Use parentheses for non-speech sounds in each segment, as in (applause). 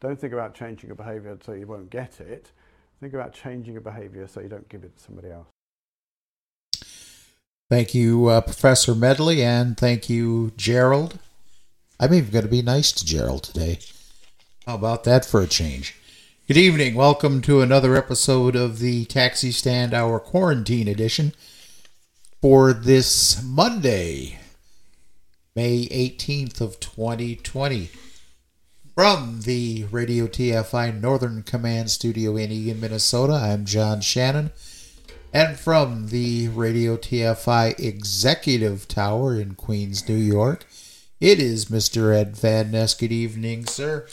Don't think about changing a behaviour so you won't get it. Think about changing a behaviour so you don't give it to somebody else. Thank you, uh, Professor Medley, and thank you, Gerald. I'm even going to be nice to Gerald today. How about that for a change? Good evening. Welcome to another episode of the Taxi Stand Hour Quarantine Edition for this Monday, May 18th of 2020. From the Radio TFI Northern Command Studio in Eagan, Minnesota, I'm John Shannon. And from the Radio TFI Executive Tower in Queens, New York, it is Mr. Ed Van Ness. Good evening, sir.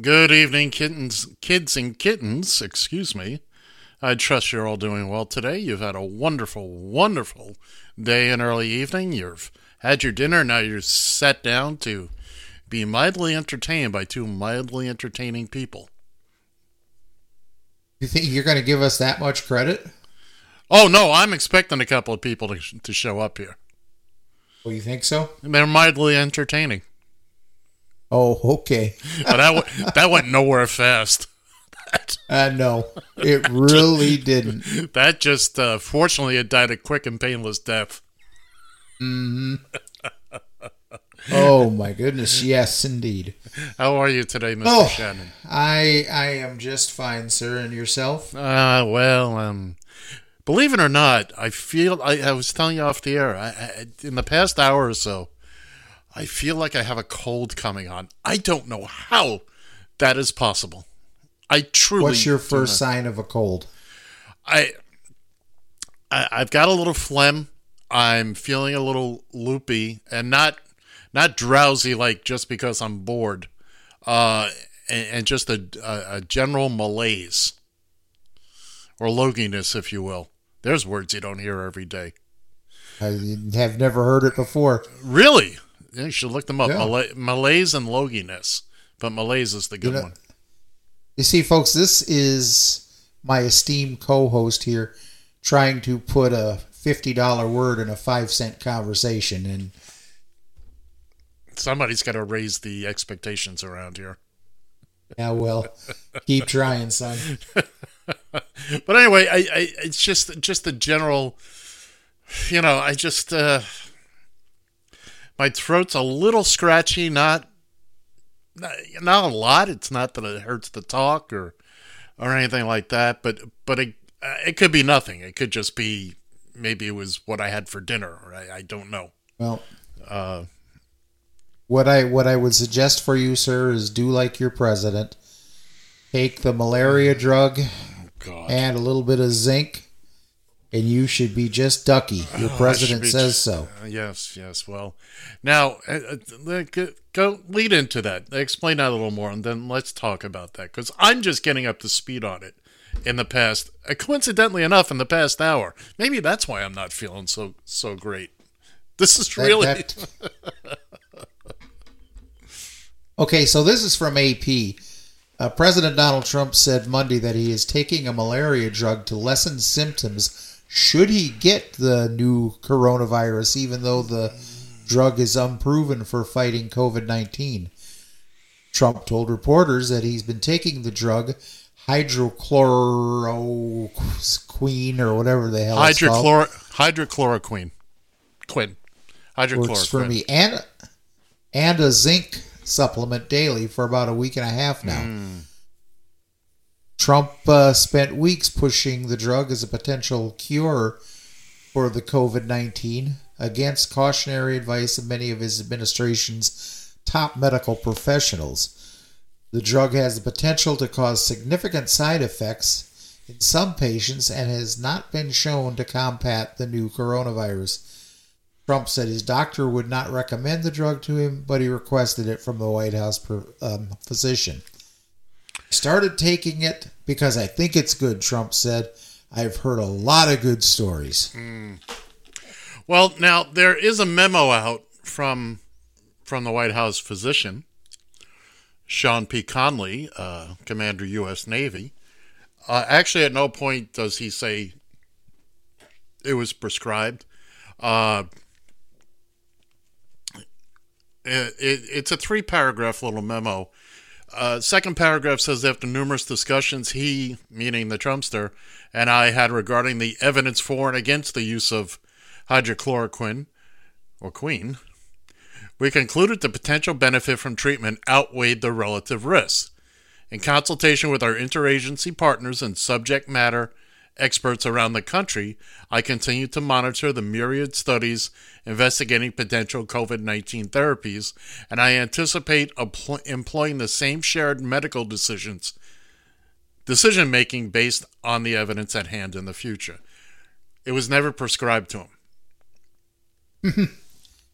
Good evening, kittens, kids and kittens. Excuse me. I trust you're all doing well today. You've had a wonderful, wonderful day and early evening. You've had your dinner. Now you're sat down to be mildly entertained by two mildly entertaining people. You think you're going to give us that much credit? Oh no, I'm expecting a couple of people to to show up here. Oh, you think so? They're mildly entertaining. Oh, okay. But that w- (laughs) that went nowhere fast. (laughs) Uh, no, it really (laughs) didn't. That just uh, fortunately it died a quick and painless death. hmm Oh my goodness, yes, indeed. How are you today, Mr. Oh, Shannon? I I am just fine, sir. And yourself? Uh, well, um, believe it or not, I feel I, I was telling you off the air. I, I, in the past hour or so, I feel like I have a cold coming on. I don't know how that is possible. I truly. What's your first sign of a cold? I, I I've got a little phlegm. I'm feeling a little loopy and not not drowsy like just because I'm bored. Uh, and, and just a, a a general malaise or loginess, if you will. There's words you don't hear every day. I have never heard it before. Really, you should look them up. Yeah. Mala- malaise and loginess, but malaise is the good know- one. You see, folks, this is my esteemed co-host here trying to put a fifty dollar word in a five cent conversation, and Somebody's got to raise the expectations around here. yeah, well, keep trying, son. (laughs) but anyway, I, I it's just just the general, you know, I just uh, my throat's a little scratchy, not not not a lot. It's not that it hurts to talk or or anything like that, but but it it could be nothing. It could just be maybe it was what I had for dinner. I, I don't know. Well, Uh, what I what I would suggest for you, sir, is do like your president. Take the malaria drug God. and a little bit of zinc, and you should be just ducky. Your Oh, president says so. Uh, yes, yes. Well, now uh, uh, go- go lead into that. Explain that a little more, and then let's talk about that because I'm just getting up to speed on it. In the past, uh, coincidentally enough, in the past hour, maybe that's why I'm not feeling so so great. This is That- really that- (laughs) Okay, so this is from AP. Uh, President Donald Trump said Monday that he is taking a malaria drug to lessen symptoms should he get the new coronavirus, even though the drug is unproven for fighting COVID 19. Trump told reporters that he's been taking the drug hydrochloroquine or whatever the hell it's called. Hydrochlor hydrochloroquine. Quinn. Hydrochloroquine. works for me and and a zinc supplement daily for about a week and a half now. Hmm. Trump uh, spent weeks pushing the drug as a potential cure for the COVID 19 against cautionary advice of many of his administration's top medical professionals. The drug has the potential to cause significant side effects in some patients and has not been shown to combat the new coronavirus. Trump said his doctor would not recommend the drug to him, but he requested it from the White House um, physician. Started taking it because I think it's good, Trump said. I've heard a lot of good stories. Well, now there is a memo out from from the White House physician, Sean P. Conley, uh, Commander U.S. Navy. Uh, actually, at no point does he say it was prescribed. Uh, it, it, it's a three paragraph little memo. Uh, second paragraph says after numerous discussions, he, meaning the Trumpster, and I had regarding the evidence for and against the use of hydrochloroquine or queen, we concluded the potential benefit from treatment outweighed the relative risks. In consultation with our interagency partners and subject matter experts around the country, I continue to monitor the myriad studies investigating potential COVID 19 therapies, and I anticipate empl- employing the same shared medical decisions decision making based on the evidence at hand in the future. It was never prescribed to him.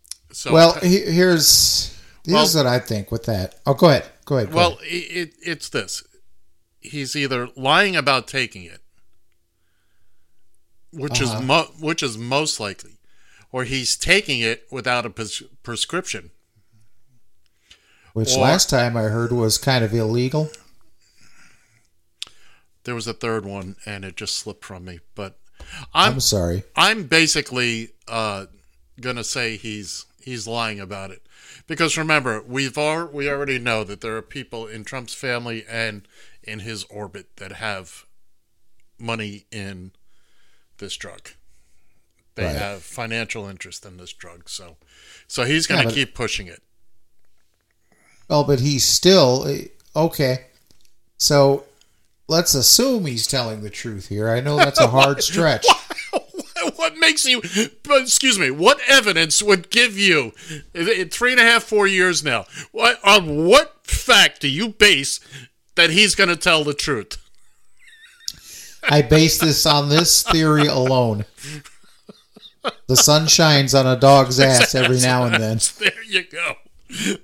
(laughs) so Well, uh, he- here's here's Well- what I think with that. Oh, go ahead. Go ahead. Go Well, ahead. it, it's this. He's either lying about taking it, which Uh-huh. is mo- which is most likely, or he's taking it without a pres- prescription. which or- last time I heard was kind of illegal. There was a third one, and it just slipped from me. But I'm I'm sorry. I'm basically uh, gonna say he's he's lying about it, because remember we've al- we already know that there are people in Trump's family and in his orbit that have money in this drug. They Right. have financial interest in this drug, so so he's gonna but- keep pushing it. Well, but he's still eh, okay. So let's assume he's telling the truth here. I know that's a (laughs) hard stretch. what makes you excuse me what evidence would give you three and a half four years now what on what fact do you base that he's going to tell the truth I base this on this theory alone. The sun shines on a dog's ass every now and then. (laughs) there you go.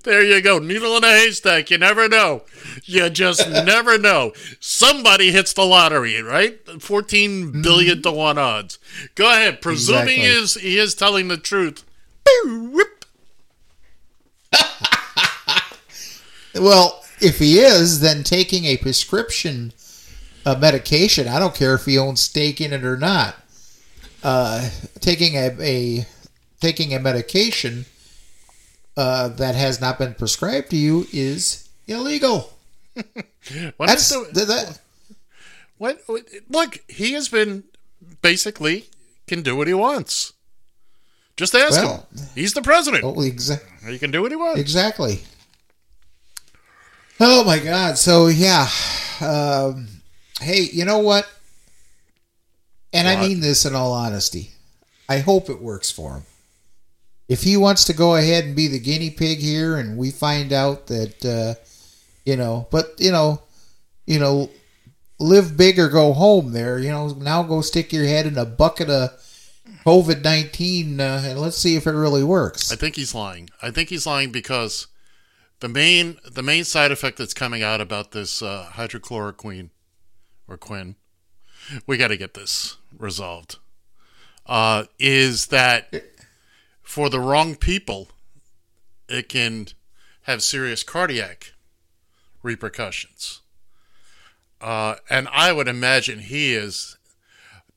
There you go. Needle in a haystack. You never know. You just (laughs) never know. Somebody hits the lottery right? 14 mm-hmm. billion to 1 odds. Go ahead. Presuming Exactly. he is he is telling the truth. (laughs) Well, if he is, then taking a prescription uh, medication, I don't care if he owns stake in it or not. Uh, taking a, a taking a medication uh, that has not been prescribed to you is illegal. (laughs) What That's is the- that. What? what- Look, he has been basically can do what he wants. Just ask Well- him. He's the president. Oh, exa- He can do what he wants. exactly. Oh my God! So yeah, um, hey, you know what? And I mean this in all honesty. I hope it works for him. If he wants to go ahead and be the guinea pig here, and we find out that, uh, you know, but you know, you know, live big or go home. There, you know, now go stick your head in a bucket of COVID nineteen, uh, and let's see if it really works. I think he's lying. I think he's lying because the main the main side effect that's coming out about this uh, hydrochloroquine or quin, we got to get this resolved. Uh, is that for the wrong people, it can have serious cardiac repercussions. Uh, and I would imagine he is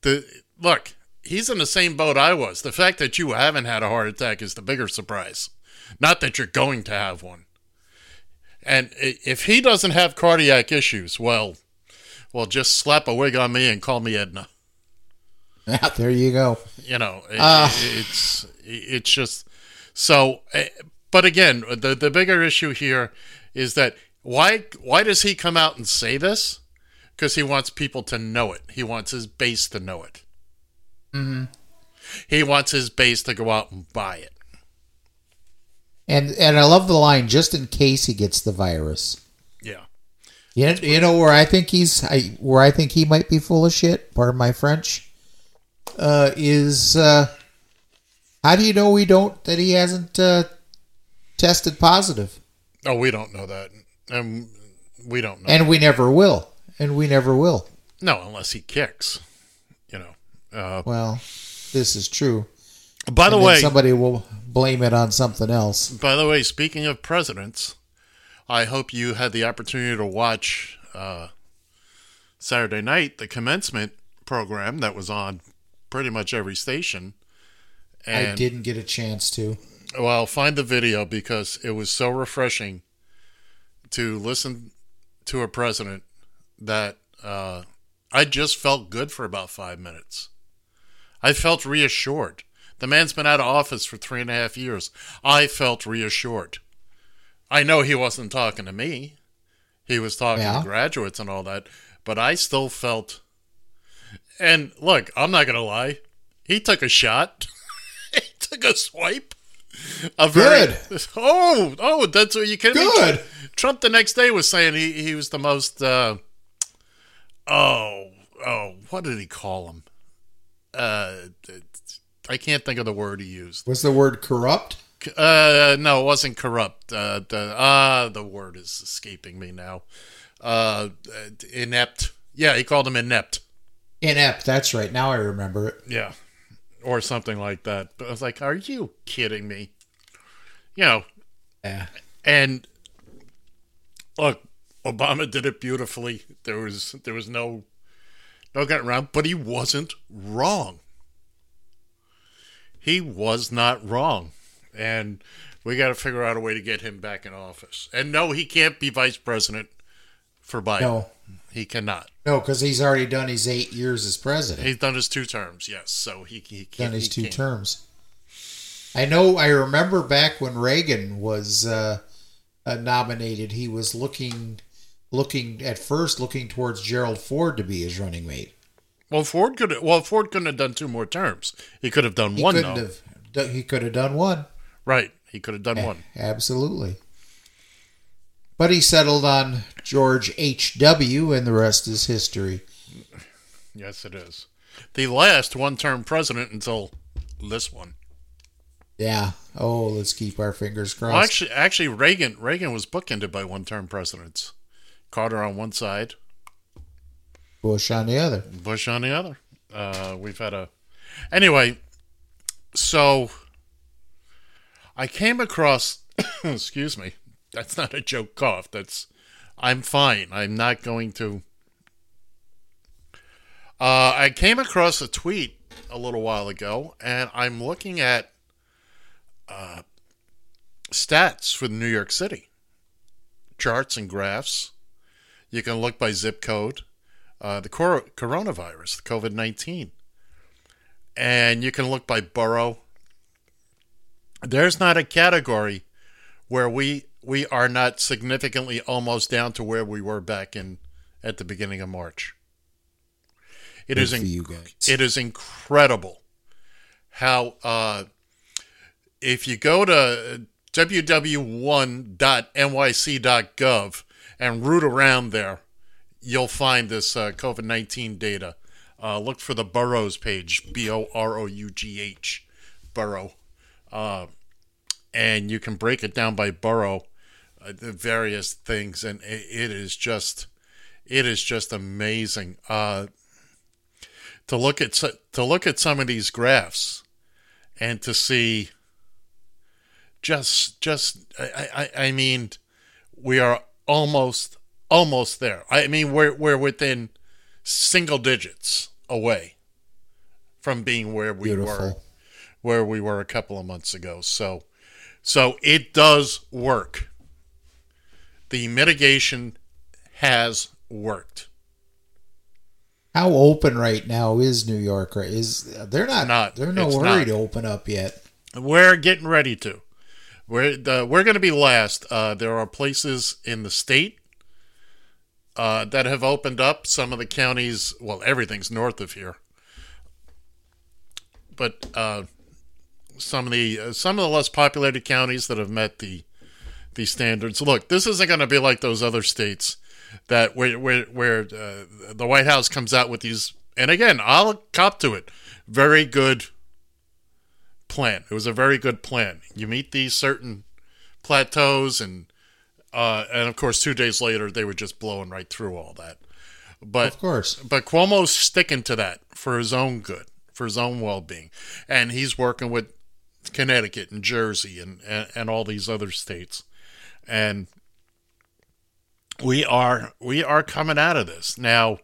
the look. He's in the same boat I was. The fact that you haven't had a heart attack is the bigger surprise, not that you're going to have one. And if he doesn't have cardiac issues, well, Well, just slap a wig on me and call me Edna. Yeah, (laughs) there you go. You know, it- Ah. it's it's just so. eh, But again, the the bigger issue here is that why why does he come out and say this? Because he wants people to know it. He wants his base to know it. Mm-hmm. He wants his base to go out and buy it. And and I love the line just in case he gets the virus. Yeah. You know, you know where I think he's I, where I think he might be full of shit. Pardon my French. Uh, is uh, how do you know we don't that he hasn't uh, tested positive, Oh, we don't know that, and we don't know. and we never will, and we never will. no, unless he kicks. You know. Uh, Well, this is true. by the way, somebody will blame it on something else. By the way, speaking of presidents, I hope you had the opportunity to watch uh, Saturday night the commencement program that was on pretty much every station. And I didn't get a chance to. well, find the video because it was so refreshing to listen to a president that uh, I just felt good for about five minutes. I felt reassured. The man's been out of office for three and a half years. I felt reassured. I know he wasn't talking to me. He was talking Yeah. to graduates and all that, but I still felt. And look, I'm not going to lie. He took a shot. (laughs) he took a swipe. A very, Good. Oh, oh, that's what you kidding me? Good. Trump the next day was saying he, he was the most. Uh, oh, oh, what did he call him? Uh, I can't think of the word he used. Was the word corrupt? Uh, no, it wasn't corrupt. Uh, the, ah, the word is escaping me now. Uh, inept. Yeah, he called him inept. Inept. That's right. Now I remember it. Yeah, or something like that. But I was like, "Are you kidding me?" You know, Yeah. and look, Obama did it beautifully. There was there was no no getting around, but he wasn't wrong. He was not wrong, and we got to figure out a way to get him back in office. And no, he can't be vice president for Biden. No. He cannot. No, because he's already done his eight years as president. He's done his two terms, yes. So he he can't. done his he two can't. terms. I know. I remember back when Reagan was uh, uh, nominated, he was looking, looking at first looking towards Gerald Ford to be his running mate. Well, Ford could. Well, Ford couldn't have done two more terms. He could have done He one. couldn't though. have. He could have done one. Right. He could have done one. Absolutely. But he settled on George H. W. and the rest is history. Yes, it is. The last one-term president until this one. Yeah. Oh, let's keep our fingers crossed. Well, actually, actually, Reagan Reagan was bookended by one-term presidents. Carter on one side, Bush on the other. Bush on the other. Uh, we've had a. Anyway, so I came across. (coughs) excuse me. That's not a joke cough. That's. I'm fine. I'm not going to. Uh, I came across a tweet a little while ago, and I'm looking at uh, stats for New York City charts and graphs. You can look by zip code uh, the cor- coronavirus, the COVID 19. And you can look by borough. There's not a category where we we are not significantly almost down to where we were back in at the beginning of March. It is Good for in- you guys. it is incredible how uh, if you go to www.1.nyc.gov and root around there, you'll find this uh, COVID 19 data. Uh, look for the boroughs page, B O R O U G H, borough. Uh, and you can break it down by borough, uh, the various things, and it, it is just, it is just amazing uh, to look at to look at some of these graphs, and to see. Just, just, I, I, I mean, we are almost almost there. I mean, we're we're within single digits away from being where we were Beautiful. Where we were a couple of months ago. So so it does work. The mitigation has worked. How open right now is New York? Is they're not? Not. they're no It's worry not. to open up yet. We're getting ready to. We're the, we're going to be last. Uh, there are places in the state uh, that have opened up. Some of the counties, well, everything's north of here, but uh, some of the uh, some of the less populated counties that have met the the standards. Look, this isn't going to be like those other states that where where, where uh, the White House comes out with these. And again, I'll cop to it. Very good plan. It was a very good plan. You meet these certain plateaus, and uh, and of course, two days later, they were just blowing right through all that. But Of course. but Cuomo's sticking to that for his own good, for his own well being, and he's working with Connecticut and Jersey and, and and all these other states, and we are we are coming out of this now.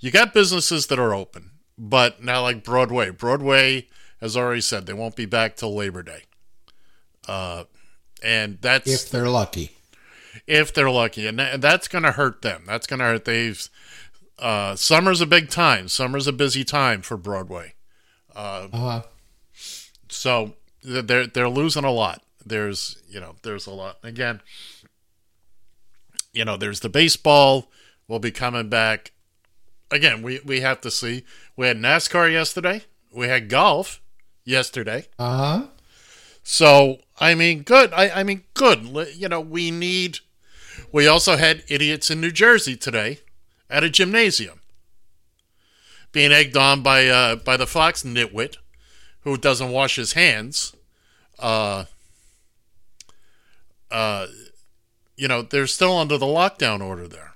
You got businesses that are open, but now like Broadway, Broadway has already said they won't be back till Labor Day, uh, and that's If they're lucky. if they're lucky, and that, that's going to hurt them. That's going to hurt. They've uh, summer's a big time. Summer's a busy time for Broadway, Uh, huh. so they're they're losing a lot. There's you know there's a lot again. You know there's the baseball will be coming back. Again, we we have to see. We had NASCAR yesterday. We had golf yesterday. uh huh. So I mean, good. I, I mean, good. You know, we need. We also had idiots in New Jersey today at a gymnasium being egged on by uh, by the Fox nitwit who doesn't wash his hands. Uh, uh, you know, they're still under the lockdown order there.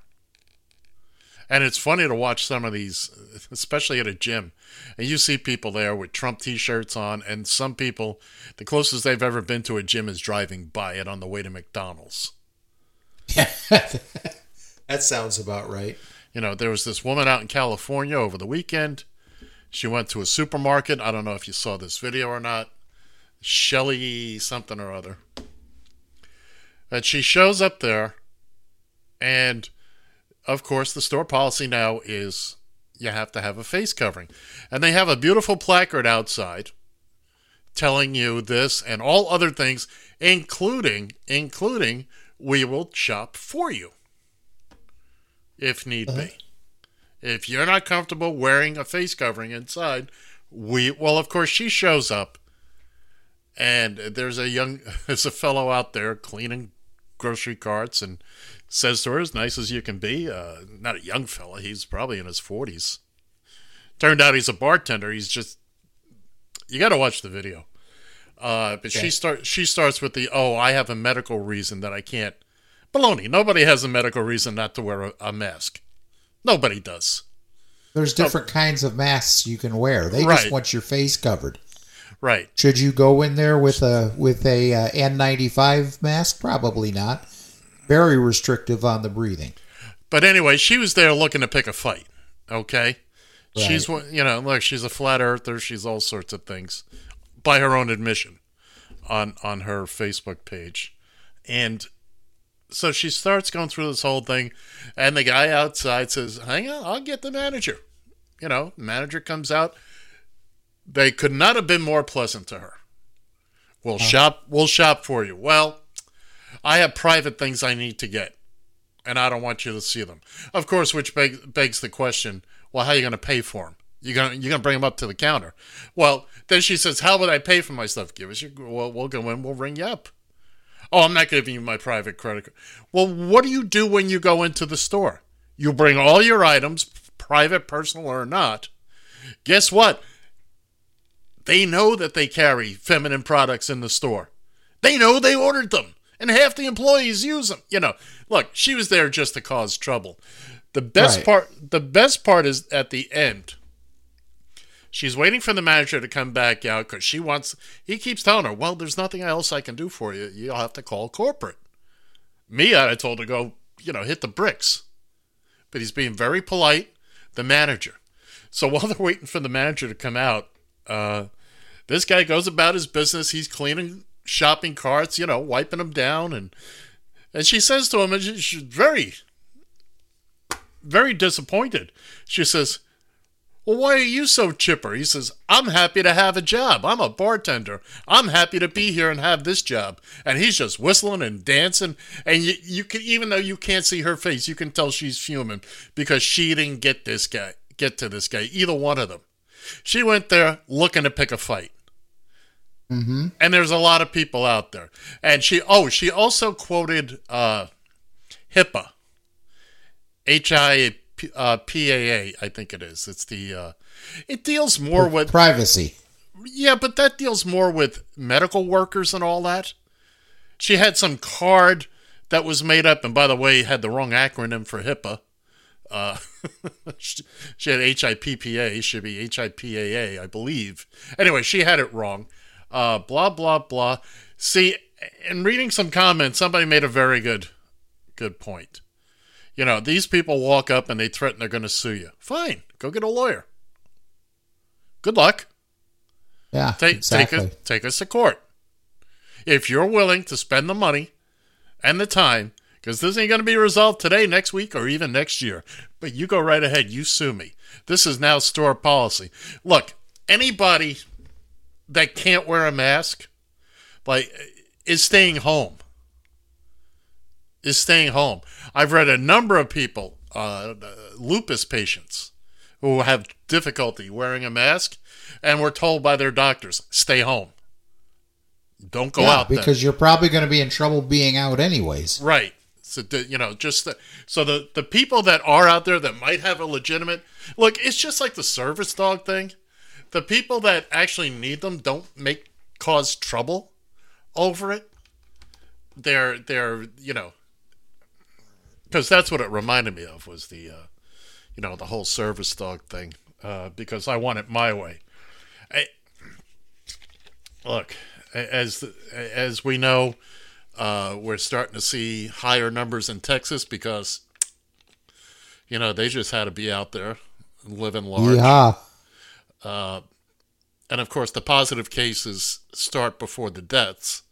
And it's funny to watch some of these, especially at a gym. And you see people there with Trump t shirts on, and some people, the closest they've ever been to a gym is driving by it on the way to McDonald's. Yeah, (laughs) That sounds about right. You know, there was this woman out in California over the weekend. She went to a supermarket. I don't know if you saw this video or not. Shelly something or other. And she shows up there, and of course, the store policy now is you have to have a face covering. And they have a beautiful placard outside telling you this and all other things, including including we will shop for you if need uh-huh. be. If you're not comfortable wearing a face covering inside, we well, of course, she shows up, and there's a young, (laughs) there's a fellow out there cleaning grocery carts, and says to her, "As nice as you can be." Uh, not a young fella; he's probably in his forties. Turned out he's a bartender. He's just, you got to watch the video. Uh, but she Okay. start she starts with the, "Oh, I have a medical reason that I can't." Baloney. Nobody has a medical reason not to wear a, a mask. Nobody does. There's different kinds of masks you can wear. They Right. just want your face covered. Right. Should you go in there with a with a uh, N95 mask? Probably not. Very restrictive on the breathing. But anyway, she was there looking to pick a fight. Okay. Right. She's you know, look, she's a flat earther. She's all sorts of things, by her own admission, on on her Facebook page, and so she starts going through this whole thing, and the guy outside says, "Hang on, I'll get the manager." You know, manager comes out. They could not have been more pleasant to her. We'll shop. We'll shop for you. Well, I have private things I need to get and I don't want you to see them. Of course, which beg, begs the question: Well, how are you going to pay for them? You're gonna you're gonna bring them up to the counter? Well, then she says, "How would I pay for my stuff? Give us your well, we'll go in, we'll ring you up." Oh, I'm not giving you my private credit card. Well, what do you do when you go into the store? You bring all your items, private, personal, or not. Guess what? They know that they carry feminine products in the store. They know they ordered them, and half the employees use them. You know, look, she was there just to cause trouble. The best Right. part, the best part is at the end. She's waiting for the manager to come back out because she wants. He keeps telling her, "Well, there's nothing else I can do for you. You'll have to call corporate." Mia, I told her, "Go, you know, hit the bricks," but he's being very polite. The manager. So (laughs) while they're waiting for the manager to come out, uh, this guy goes about his business. He's cleaning shopping carts, you know, wiping them down, and and she says to him, and she- she's very, very disappointed. She says, Well, why are you so chipper? He says, I'm happy to have a job. I'm a bartender. I'm happy to be here and have this job. And he's just whistling and dancing. And you, you can, even though you can't see her face, you can tell she's fuming because she didn't get this guy, get to this guy, either one of them. She went there looking to pick a fight. Mm-hmm. And there's a lot of people out there. And she, oh, she also quoted uh, HIPAA, H I uh, PAA, I think it is. It's the uh, it deals more with privacy. Yeah, but that deals more with medical workers and all that. She had some card that was made up, and by the way, had the wrong acronym for HIPAA. Uh, (laughs) she had HIPPA, should be HIPAA, I believe. Anyway, she had it wrong. Uh, blah blah blah. See, in reading some comments, somebody made a very good, good point. You know, these people walk up and they threaten they're going to sue you. Fine, go get a lawyer. Good luck. Yeah, take exactly. take, take us to court. If you're willing to spend the money and the time, because this ain't going to be resolved today, next week, or even next year, but you go right ahead, you sue me. This is now store policy. Look, anybody that can't wear a mask, like, is staying home. Is staying home. I've read a number of people, uh, lupus patients, who have difficulty wearing a mask, and were told by their doctors, "Stay home. Don't go yeah, out." then." because you're probably going to be in trouble being out anyways. Right. So the- you know, just the, so the the people that are out there that might have a legitimate look, it's just like the service dog thing. The people that actually need them don't make cause trouble over it. They're they're you know because that's what it reminded me of was the uh, you know the whole service dog thing uh, because I want it my way. I, look, as as we know, uh, we're starting to see higher numbers in Texas because you know they just had to be out there living large, Yeah. and of course the positive cases start before the deaths.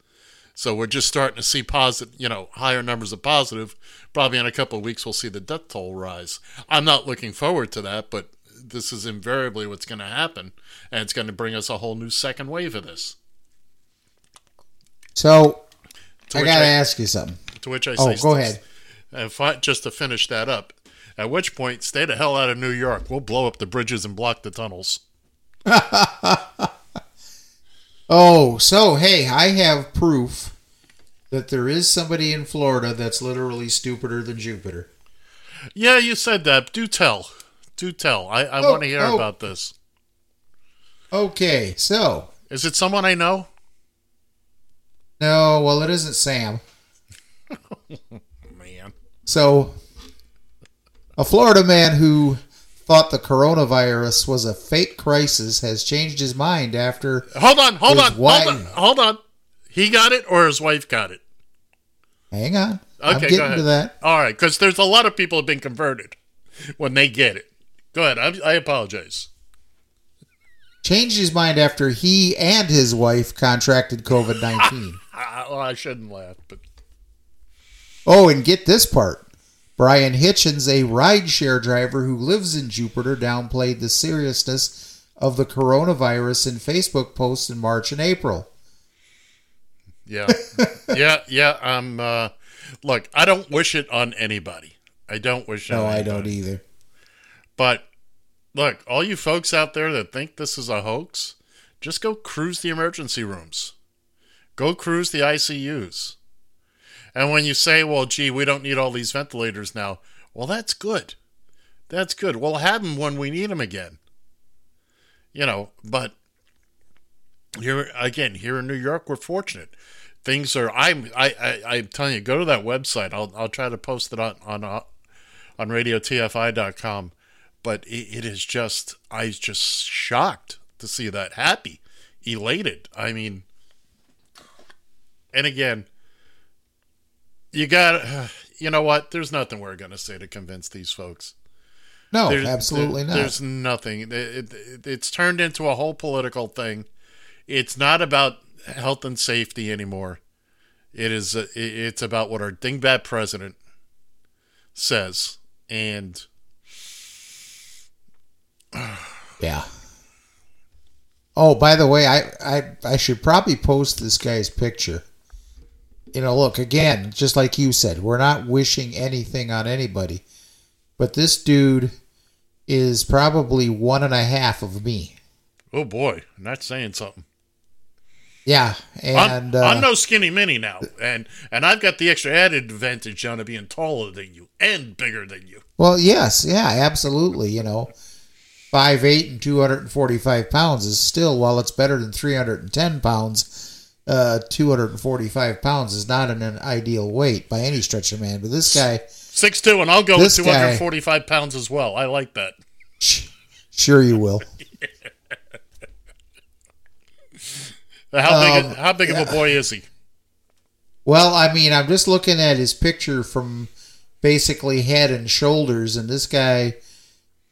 So we're just starting to see positive, you know, higher numbers of positive. Probably in a couple of weeks we'll see the death toll rise. I'm not looking forward to that, but this is invariably what's going to happen, and it's going to bring us a whole new second wave of this. So To I which got to I- ask you something. To which I Oh, say, go ahead. And fi- just to finish that up, at which point, stay the hell out of New York. We'll blow up the bridges and block the tunnels. (laughs) Oh, so hey, I have proof that there is somebody in Florida that's literally stupider than Jupiter. Yeah, you said that. Do tell. Do tell. I, I Oh, want to hear oh. about this. Okay, so Is it someone I know? no, well, it isn't Sam. (laughs) Man. So, a Florida man who thought the coronavirus was a fake crisis has changed his mind after. Hold on, hold on, wife- hold on, hold on. He got it or his wife got it? Hang on, Okay, I'm go getting ahead. to that. All right, because there's a lot of people have been converted when they get it. Go ahead. I, I apologize. Changed his mind after he and his wife contracted COVID 19. (laughs) Well, I shouldn't laugh, but Oh, and get this part. Brian Hitchens, a rideshare driver who lives in Jupiter, downplayed the seriousness of the coronavirus in Facebook posts in March and April. Yeah. yeah, yeah. I'm uh look, I don't wish it on anybody. I don't wish it No, I don't either. But look, all you folks out there that think this is a hoax, just go cruise the emergency rooms. Go cruise the ICUs. And when you say, well, gee, we don't need all these ventilators now, well, that's good. That's good. We'll have them when we need them again. You know, but here again, here in New York, we're fortunate. Things are. I'm. I. I'm telling you, go to that website. I'll. I'll try to post it on on uh, on radiotfi.com. But it, it is just. I was just shocked to see that. Happy, elated. I mean, and again, you got. (sighs) You know what? There's nothing we're gonna say to convince these folks. No, There's- absolutely there- not. There's nothing. It, it, it's turned into a whole political thing. It's not about health and safety anymore. It is. uh, It's about what our dingbat president says, and (sighs) Yeah. Oh, by the way, I, I I should probably post this guy's picture. You know, look again, just like you said, we're not wishing anything on anybody, but this dude is probably one and a half of me. Oh boy, that's saying something. Yeah, I'm, and uh, I'm no skinny mini now, and and I've got the extra added advantage on of being taller than you and bigger than you. well, yes, yeah, absolutely. You know, five eight and two hundred and forty five pounds is still, while it's better than three hundred and ten pounds, uh, two hundred and forty five pounds is not an, an ideal weight by any stretch of man. But this guy, Six two, and I'll go with guy- 245 pounds as well. I like that. (laughs) sure you will. (laughs) How big? Um, how big of a boy is he? Well, I mean, I'm just looking at his picture from basically head and shoulders, and this guy,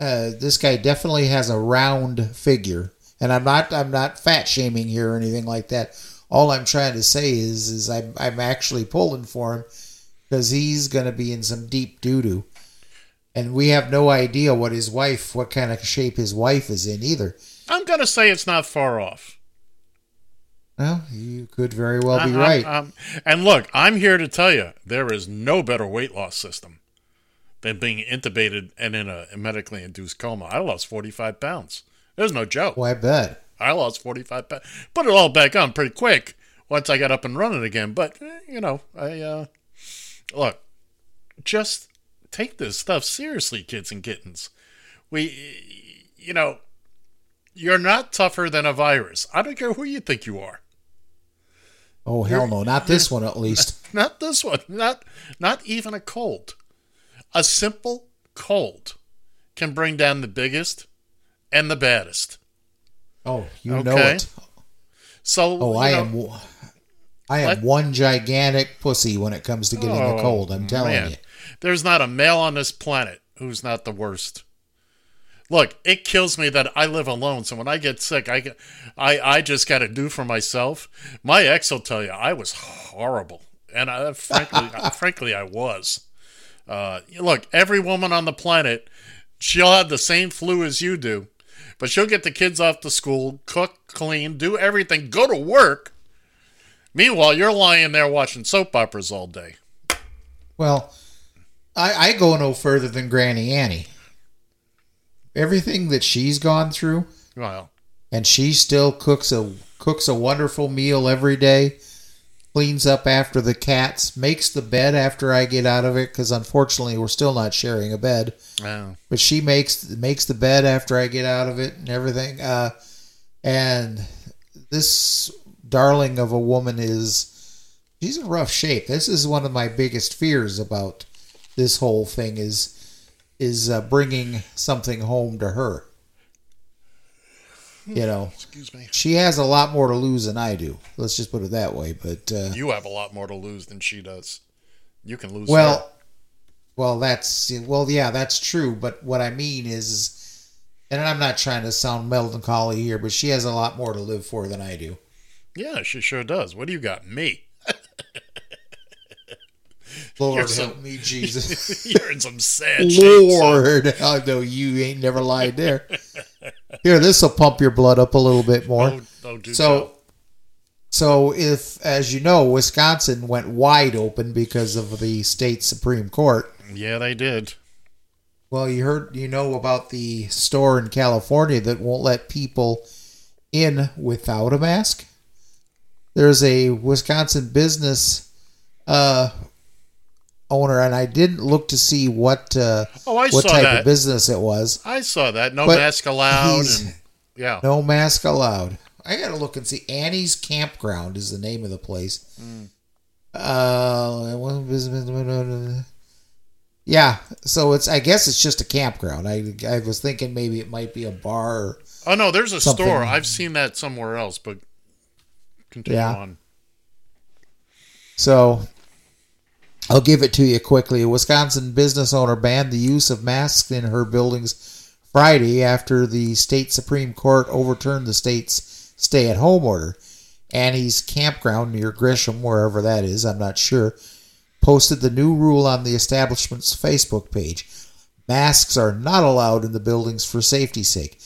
uh, this guy definitely has a round figure. And I'm not, I'm not fat shaming here or anything like that. All I'm trying to say is, is I'm, I'm actually pulling for him because he's going to be in some deep doo doo, and we have no idea what his wife, what kind of shape his wife is in either. I'm gonna say it's not far off. Well, you could very well be I'm- right. I'm- and look, I'm here to tell you there is no better weight loss system than being intubated and in a medically induced coma. I lost 45 pounds. There's no joke. well, I bet. I lost 45 pounds. Put it all back on pretty quick once I got up and running again. But, eh, you know, I, uh, look, just take this stuff seriously, kids and kittens. We, you know, you're not tougher than a virus. I don't care who you think you are. Oh hell no, not this one at least. (laughs) Not this one. Not, not even a cold. A simple cold can bring down the biggest and the baddest. Oh, you know it. So, Oh, I know, am. w- I am Let- one gigantic pussy when it comes to getting the Oh, cold. I'm telling man. you. There's not a male on this planet who's not the worst. Look, it kills me that I live alone. So when I get sick, I get, I, I just got to do for myself. My ex will tell you I was horrible, and (laughs) I, frankly, frankly, I was. Uh, look, every woman on the planet, she'll have the same flu as you do, but she'll get the kids off to school, cook, clean, do everything, go to work. Meanwhile, you're lying there watching soap operas all day. Well, I, I go no further than Granny Annie. Everything that she's gone through, Well, and she still cooks a cooks a wonderful meal every day. Cleans up after the cats, makes the bed after I get out of it because unfortunately we're still not sharing a bed. uh, but she makes makes the bed after I get out of it and everything. Uh, and this darling of a woman is she's in rough shape. This is one of my biggest fears about this whole thing is is uh, bringing something home to her. You know, excuse me. she has a lot more to lose than I do. Let's just put it that way. But uh, You have a lot more to lose than she does. You can lose. her. Well, well, that's well, yeah, that's true. But what I mean is, and I'm not trying to sound melancholy here, but she has a lot more to live for than I do. yeah, she sure does. What do you got? Me. (laughs) Lord You're help me, (laughs) Jesus. You're in some sad. Lord, oh (laughs) no, you ain't never lied there. Here, this will pump your blood up a little bit more. Oh, oh, So, so if, as you know, Wisconsin went wide open because of the state supreme court. yeah, they did. Well, you heard, you know about the store in California that won't let people in without a mask. There's a Wisconsin business uh, owner, and I didn't look to see what uh, Oh, I what type that. of business it was. I saw that. No But mask allowed. And, yeah. No mask allowed. I gotta look and see. Annie's Campground is the name of the place. Uh, yeah. So it's. I guess it's just a campground. I I was thinking maybe it might be a bar. Or, Oh no, there's a Something- store. I've seen that somewhere else, but continue Yeah. on. So I'll give it to you quickly. A Wisconsin business owner banned the use of masks in her buildings Friday after the state Supreme Court overturned the state's stay at home order. Annie's campground near Gresham, wherever that is, I'm not sure, posted the new rule on the establishment's Facebook page. Masks are not allowed in the buildings for safety's sake.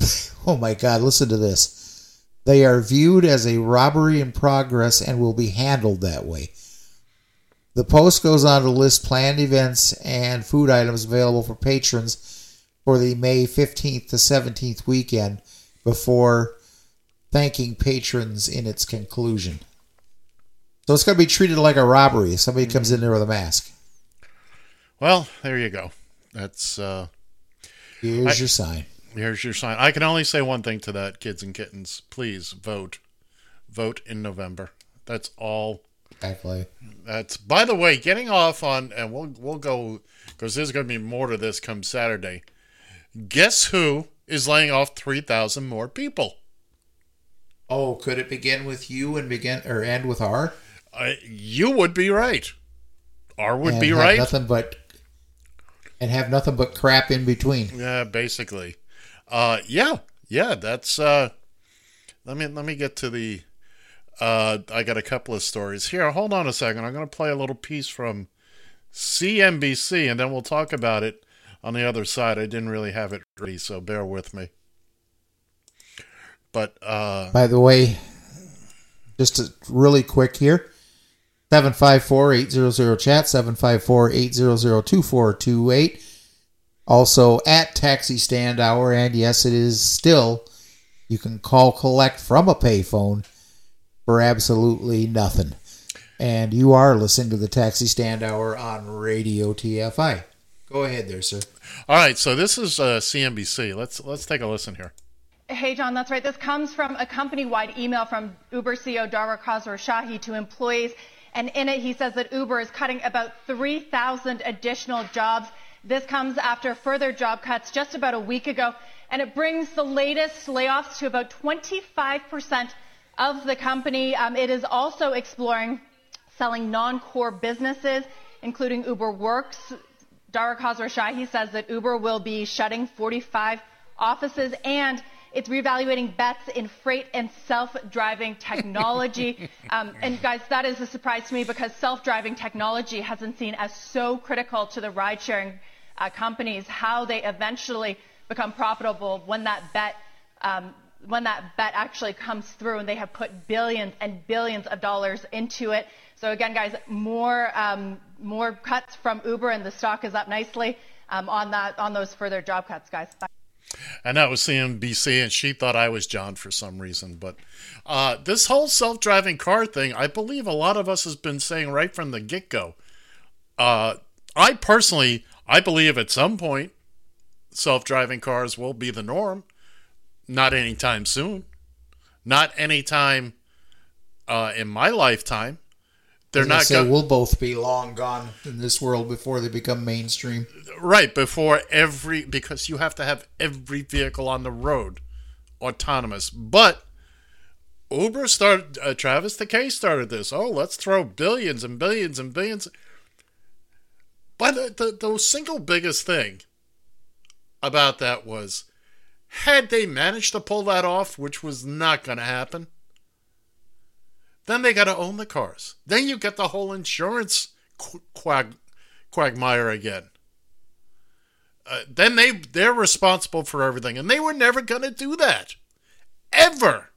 (laughs) oh my God, listen to this. They are viewed as a robbery in progress and will be handled that way. The post goes on to list planned events and food items available for patrons for the May 15th to 17th weekend before thanking patrons in its conclusion. So it's going to be treated like a robbery if somebody comes in there with a mask. Well, there you go. That's uh, Here's I- your sign. here's your sign. I can only say one thing to that, kids and kittens. Please vote. Vote in November. That's all. Exactly. That's by the way, getting off on, and we'll we'll go because there's going to be more to this come Saturday. Guess who is laying off three thousand more people? Oh, could it begin with you and begin or end with R? Uh, you would be right. R would and be have right. Nothing but and have nothing but crap in between. Yeah, basically. Uh, yeah, yeah. That's. Uh, let me let me get to the. Uh, I got a couple of stories here. Hold on a second. I'm going to play a little piece from CNBC, and then we'll talk about it on the other side. I didn't really have it ready, so bear with me. But uh, By the way, just really quick here. 754-800 chat 754-800-2428 also at taxi stand hour and yes it is still you can call collect from a payphone for absolutely nothing and you are listening to the taxi stand hour on radio tfi go ahead there sir all right, so this is uh, CNBC. Let's let's take a listen here. Hey, John, that's right. This comes from a company wide email from Uber CEO Dara Khosrowshahi to employees. And in it, he says that Uber is cutting about 3,000 additional jobs. This comes after further job cuts just about a week ago. And it brings the latest layoffs to about 25% of the company. Um, it is also exploring selling non core businesses, including Uber Works. Dara Khosrowshahi says that Uber will be shutting 45 offices and it's reevaluating bets in freight and self-driving technology. (laughs) um, and guys, that is a surprise to me because self-driving technology has been seen as so critical to the ride-sharing uh, companies, how they eventually become profitable when that bet um, when that bet actually comes through and they have put billions and billions of dollars into it. So again, guys, more um, more cuts from Uber and the stock is up nicely um, on that on those further job cuts, guys. Bye. And that was CNBC, and she thought I was John for some reason. But uh, this whole self-driving car thing, I believe a lot of us has been saying right from the get-go. Uh, I personally, I believe at some point, self-driving cars will be the norm. Not anytime soon. Not anytime uh, in my lifetime. They're I was gonna not say going we'll both be long gone in this world before they become mainstream right before every because you have to have every vehicle on the road autonomous. But Uber started. Uh, Travis Takei started this. Oh, let's throw billions and billions and billions. But the, the the single biggest thing about that was, had they managed to pull that off, which was not going to happen. Then they got to own the cars. Then you get the whole insurance quag, quagmire again. Uh, then they they're responsible for everything, and they were never going to do that, ever.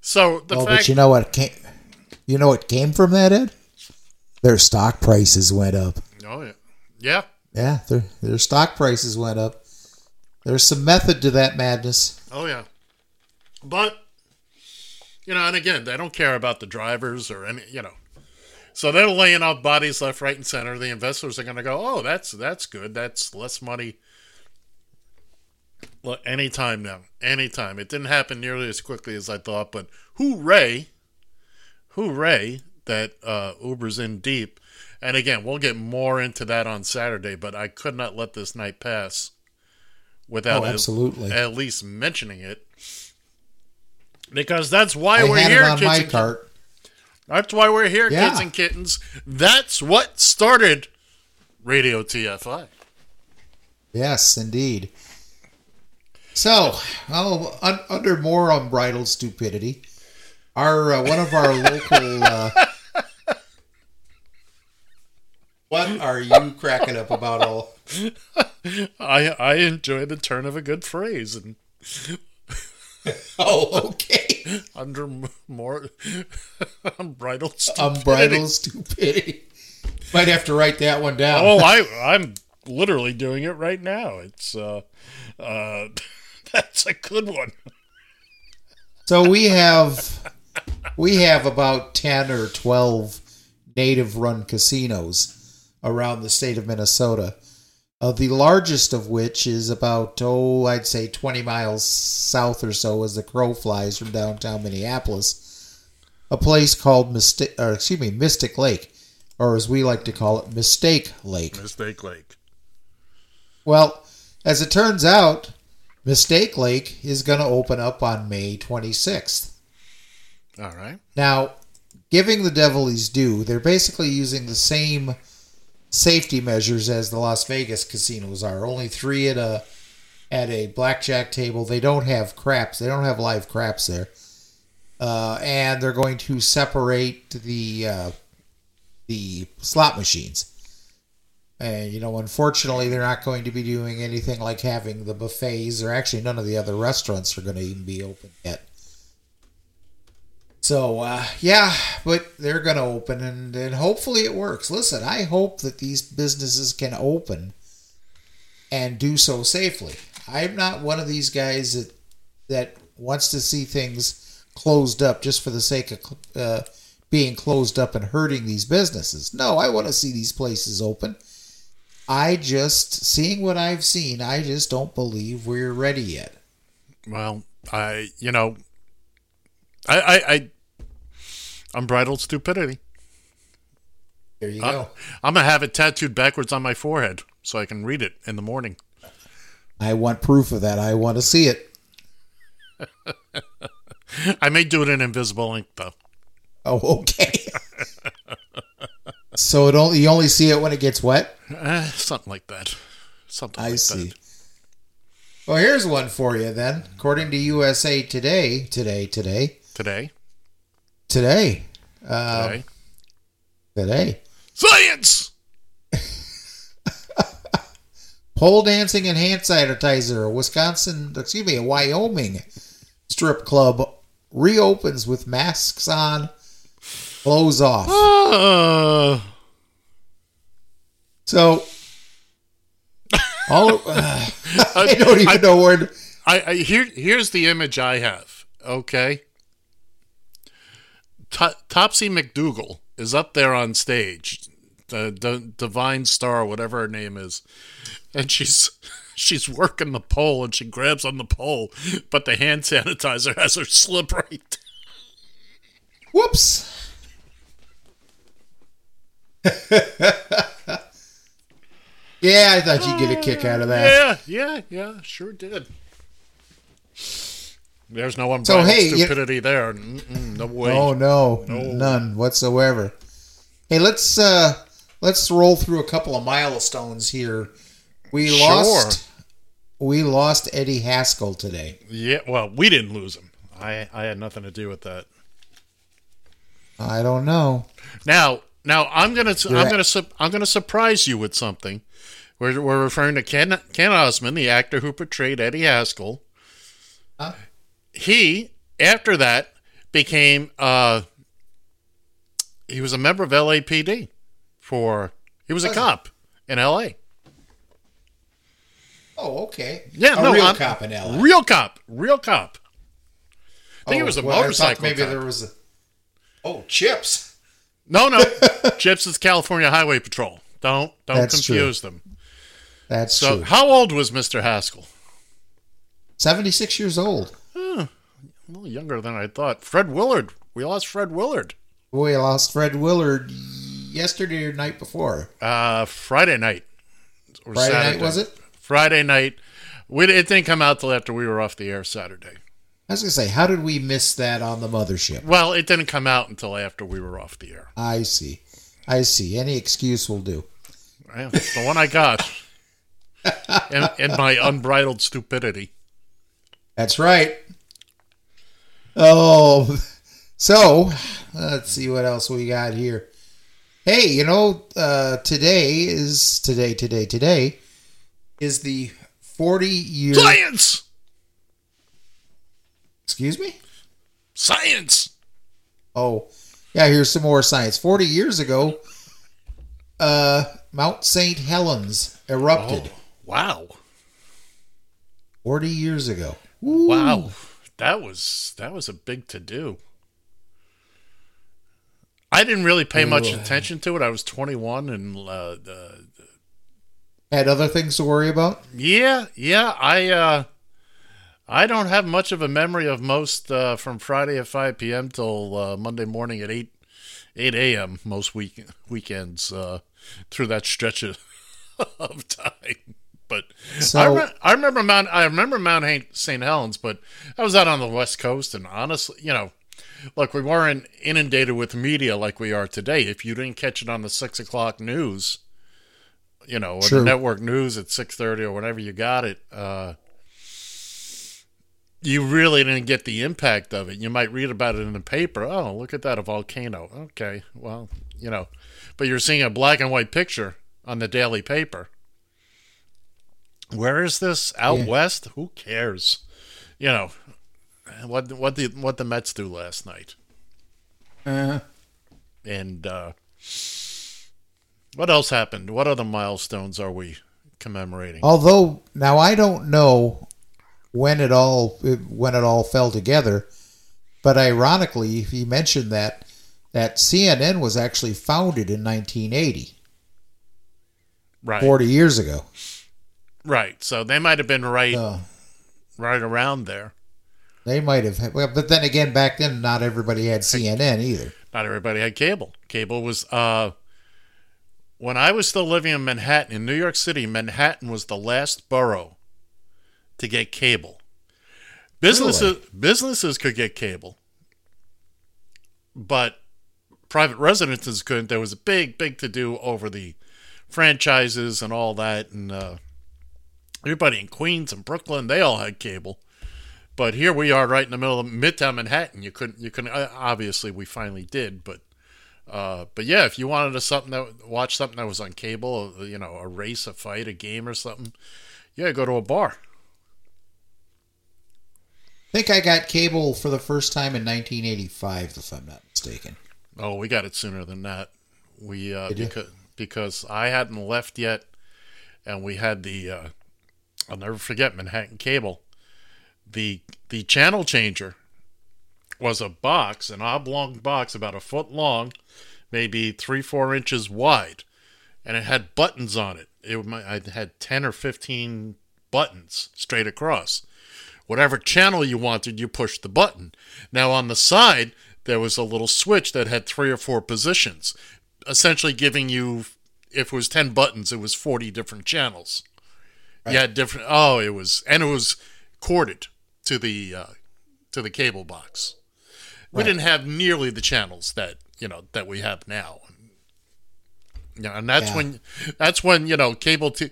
So the oh, fact, but you know what came? You know what came from that, Ed? Their stock prices went up. oh yeah, yeah, Yeah, their their stock prices went up. There's some method to that madness. oh yeah, but you know, and again, they don't care about the drivers or any, you know. So they're laying off bodies left, right, and center. The investors are going to go, "Oh, that's that's good. That's less money." Look, anytime now, anytime. It didn't happen nearly as quickly as I thought, but hooray, hooray that uh, Uber's in deep. And again, we'll get more into that on Saturday, but I could not let this night pass without Oh, absolutely. at, least mentioning it. Because that's why I we're here, on kids my and cart. that's why we're here, Yeah. kids and kittens. That's what started Radio TFI. Yes, indeed. So, oh, un- under more unbridled stupidity, our uh, one of our local uh, What are you cracking up about all? (laughs) I I enjoy the turn of a good phrase and (laughs) Oh, okay. under more (laughs) unbridled stupidity. Unbridled stupidity. Might have to write that one down. Oh, I I'm literally doing it right now. It's uh uh that's a good one. So we have we have about ten or twelve native run casinos around the state of Minnesota. Uh, the largest of which is about oh I'd say twenty miles south or so as the crow flies from downtown Minneapolis. A place called Mystic or excuse me, Mystic Lake, or as we like to call it, Mistake Lake. Mistake Lake. Well, as it turns out, Mistake Lake is going to open up on May 26th. All right. Now, giving the devil his due, they're basically using the same safety measures as the Las Vegas casinos are. Only three at a at a blackjack table. They don't have craps. They don't have live craps there. Uh, and they're going to separate the uh, the slot machines. And you know, unfortunately, they're not going to be doing anything like having the buffets, or actually, none of the other restaurants are going to even be open yet. So uh, yeah, but they're to open, and and hopefully it works. Listen, I hope that these businesses can open and do so safely. I'm not one of these guys that that wants to see things closed up just for the sake of uh, being closed up and hurting these businesses. No, I want to see these places open. I just seeing what I've seen, I just don't believe we're ready yet. Well, I you know I I, I unbridled stupidity. There you I, go. I'm gonna have it tattooed backwards on my forehead so I can read it in the morning. I want proof of that. I want to see it. (laughs) I may do it in invisible ink though. Oh, okay. (laughs) so it only you only see it when it gets wet. Eh, something like that. Something I like see. that. Well, here's one for you then. According to USA Today, today, today, Today. today, um, Today. today, Science. (laughs) pole dancing and hand sanitizer. A Wisconsin, excuse me, a Wyoming strip club reopens with masks on, clothes off. Uh, So, all uh, (laughs) (laughs) I don't even know where. To, I, I here here's the image I have. Okay. To- Topsy McDougal is up there on stage, the, the divine star, whatever her name is, and she's (laughs) she's working the pole and she grabs on the pole, but the hand sanitizer has her slip right. whoops. (laughs) yeah, I thought you'd get a kick out of that. Yeah, yeah, yeah, sure did. There's no So, unbridled hey, you- stupidity there. Mm-mm, no way. Oh no, none whatsoever. Hey, let's uh let's roll through a couple of milestones here. We Sure. lost we lost Eddie Haskell today. Yeah, well, we didn't lose him. I I had nothing to do with that. I don't know. Now, now I'm gonna You're I'm at- gonna su- I'm gonna surprise you with something. We're we're referring to Ken Ken Osmond, the actor who portrayed Eddie Haskell. Huh? He after that became uh he was a member of LAPD for he was a cop in LA. Oh, okay. Yeah, a no, real I'm- cop in LA. Real cop, real cop. I think Oh, it was a well, motorcycle. Maybe cop. there was a Oh, chips. No, no. (laughs) Chips is California Highway Patrol. Don't don't That's true. confuse them. That's So, true. how old was Mr. Haskell? 76 years old. A little younger than I thought. Fred Willard. We lost Fred Willard. We lost Fred Willard yesterday or night before. Uh, Friday night. Or Friday night, was it? Friday night. We, it didn't come out till after we were off the air Saturday. I was going to say, how did we miss that on the mothership? Well, it didn't come out until after we were off the air. I see. I see. Any excuse will do. Well, It's the one I got. (laughs) in my unbridled stupidity. That's right. Oh, (laughs) so let's see what else we got here. Hey, you know, uh, today is today, today, today is the 40 year. Science! Excuse me? Science! Oh, yeah, here's some more science. 40 years ago, uh, Mount St. Helens erupted. Oh, wow. 40 years ago. Wow. That was that was a big to do. I didn't really pay much attention to it. I was 21 and uh, uh, Had other things to worry about? yeah, yeah, I uh I don't have much of a memory of most uh, from Friday at 5 p.m. till uh, Monday morning at 8 8 a.m. most week weekends uh, through that stretch of, (laughs) of time. But So- I, re- I remember Mount I remember Mount St. Helens, but I was out on the West Coast, and honestly, you know, look, we weren't inundated with media like we are today. If you didn't catch it on the six o'clock news, you know, or True. the network news at six thirty or whenever you got it, uh, you really didn't get the impact of it. You might read about it in the paper. Oh, look at that, a volcano. Okay, well, you know, but you're seeing a black and white picture on the daily paper. Where is this out Yeah. west? Who cares? You know, what what the what the Mets do last night, Uh, and uh, what else happened? What other milestones are we commemorating? although, now I don't know when it all when it all fell together, but ironically, he mentioned that that CNN was actually founded in 1980, right, 40 years ago. Right. So they might have been right right around there. they might have, well, but then again, back then, not everybody had CNN either. Not everybody had cable. Cable was uh when I was still living in Manhattan, in New York City, Manhattan was the last borough to get cable. Businesses businesses could get cable. But private residences couldn't. There was a big, big to do over the franchises and all that and uh everybody in Queens and Brooklyn, they all had cable. But here we are, right in the middle of Midtown Manhattan. You couldn't, you couldn't. uh, Obviously, we finally did, but, uh, but yeah, if you wanted to something that watch something that was on cable, uh, you know, a race, a fight, a game, or something, yeah, go to a bar. I think I got cable for the first time in 1985, if I'm not mistaken. Oh, we got it sooner than that. We uh, because because I hadn't left yet, and we had the. Uh, I'll never forget Manhattan Cable. The the channel changer was a box, an oblong box about a foot long, maybe three four inches wide, and it had buttons on it. It I had ten or fifteen buttons straight across. Whatever channel you wanted, you pushed the button. Now on the side, there was a little switch that had three or four positions, essentially giving you, if it was 10 buttons, it was 40 different channels. You had different, oh, it was, and it was corded to the, uh, to the cable box. We didn't have nearly the channels that, you know, that we have now. You know, and that's Yeah. when, that's when, you know, cable, t-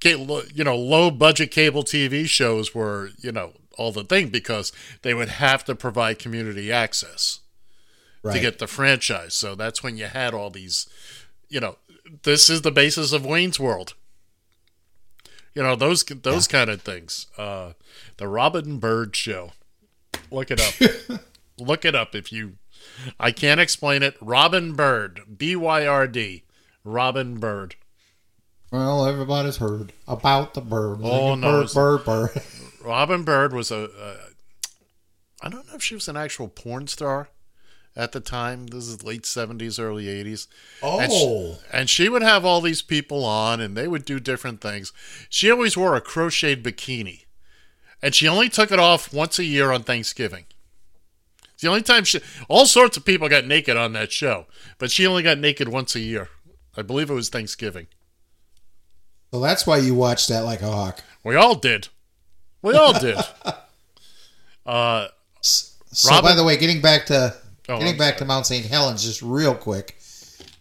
ca- you know, low budget cable TV shows were, you know, all the thing because they would have to provide community access Right. to get the franchise. So that's when you had all these, you know, this is the basis of Wayne's World. You know those those kind of things. Uh, the Robin Byrd Show. Look it up. (laughs) Look it up if you. I can't explain it. Robin Byrd. B Y R D. Robin Byrd. Well, everybody's heard about the bird. Oh, no, bird, bird, bird. Robin Byrd was a. a I don't know if she was an actual porn star at the time. This is late seventies, early eighties. And she, Oh, and she would have all these people on, and they would do different things. She always wore a crocheted bikini, and she only took it off once a year on Thanksgiving. It's the only time she. All sorts of people got naked on that show, but she only got naked once a year. I believe it was Thanksgiving. so that's why you watched that like a hawk. We all did. We all did. (laughs) uh, So, Robin- by the way, getting back to Oh, getting back to Mount St. Helens, just real quick.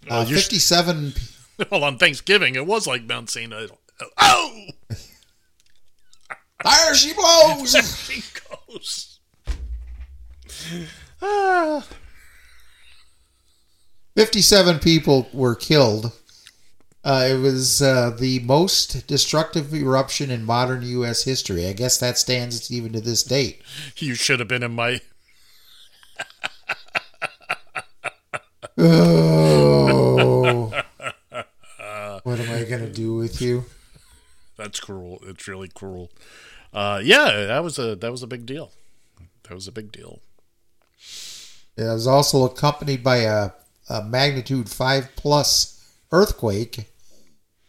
Uh, you're- Fifty-seven. (laughs) well, on Thanksgiving, it was like Mount St. Idol. Oh, (laughs) There she blows. (laughs) she goes. Ah. (sighs) 57 people were killed. Uh, it was uh, the most destructive eruption in modern U.S. history. I guess that stands even to this date. You should have been in my. Oh. (laughs) what am I going to do with you? That's cruel. It's really cruel. Uh, yeah, that was a that was a big deal. That was a big deal. It was also accompanied by a, a magnitude 5 plus earthquake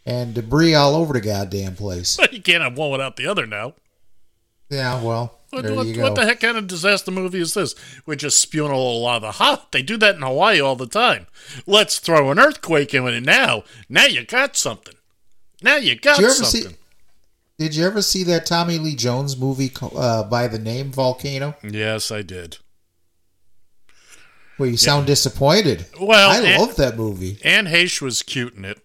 and debris all over the goddamn place. (laughs) you can't have one without the other now. Yeah, well, What, there what, you go. what the heck kind of disaster movie is this? We're just spewing a little lava. Ha! They do that in Hawaii all the time. Let's throw an earthquake in it now. Now you got something. Now you got Did you something. see? Did you ever see that Tommy Lee Jones movie uh, by the name Volcano? Yes, I did. Well, you sound disappointed. Well, I and- love that movie. Anne Heche was cute in it.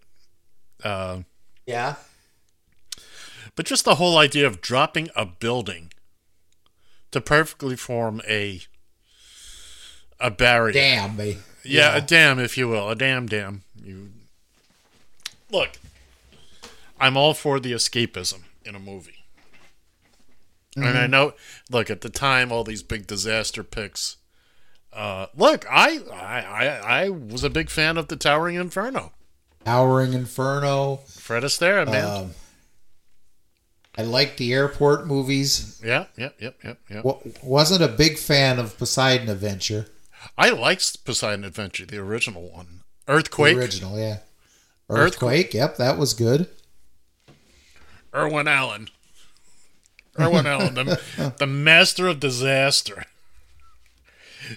Uh, Yeah. but just the whole idea of dropping a building to perfectly form a a barrier. Damn, they. Yeah, a dam, if you will, a dam, dam. You look. I'm all for the escapism in a movie, and I know. Look, at the time, all these big disaster picks. Uh, look, I, I I I was a big fan of the Towering Inferno. Towering Inferno. Fred Astaire, man. Um, I like the airport movies. yeah, yep, yep, yep, yep. W- wasn't a big fan of Poseidon Adventure. I liked Poseidon Adventure, the original one. The Earthquake, original, yeah. Earthquake. Earthquake. Yep, that was good. Irwin Allen. Irwin Allen, the, (laughs) the master of disaster.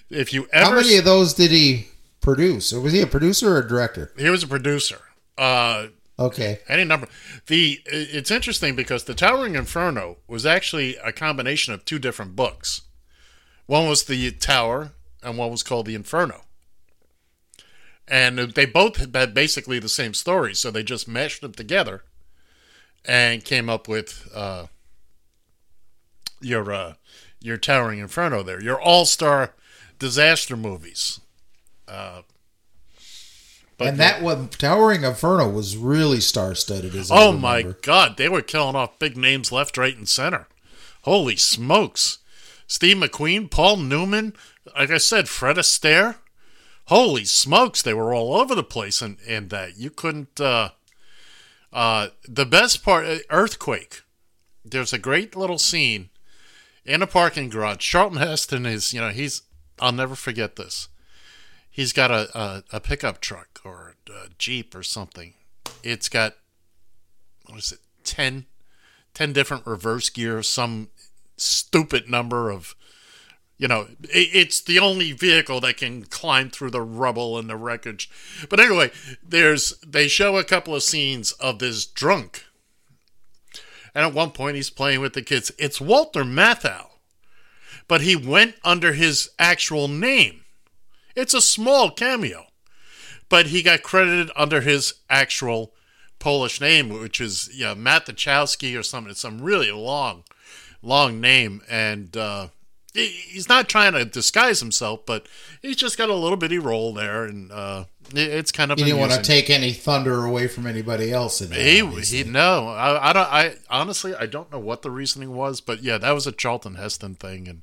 If you ever How many of those did he produce? Or was he a producer or a director? he was a producer. Uh, Okay. any number. The it's interesting because the Towering Inferno was actually a combination of two different books. One was the Tower, and one was called the Inferno. And they both had basically the same story, so they just meshed them together and came up with uh, your uh, your Towering Inferno. There, your all star disaster movies. Uh, but and that one, Towering Inferno, was really star-studded. As I Oh my. God, they were killing off big names left, right, and center. Holy smokes! Steve McQueen, Paul Newman, like I said, Fred Astaire. Holy smokes, they were all over the place, and and that you couldn't. Uh, uh, the best part, uh, earthquake. There's a great little scene in a parking garage. Charlton Heston is, you know, he's. I'll never forget this. He's got a a, a pickup truck or a jeep or something. It's got what is it 10, 10 different reverse gears some stupid number of you know it, it's the only vehicle that can climb through the rubble and the wreckage. But anyway there's they show a couple of scenes of this drunk. And at one point he's playing with the kids. It's walter matthau but he went under his actual name it's a small cameo but he got credited under his actual Polish name, which is yeah, Matachowski or something. It's some really long, long name, and uh, he- he's not trying to disguise himself, but he's just got a little bitty role there, and uh, it- it's kind of He didn't want to take any thunder away from anybody else. In that, He, obviously. he no, I, I don't. I honestly, I don't know what the reasoning was, but yeah, that was a Charlton Heston thing, and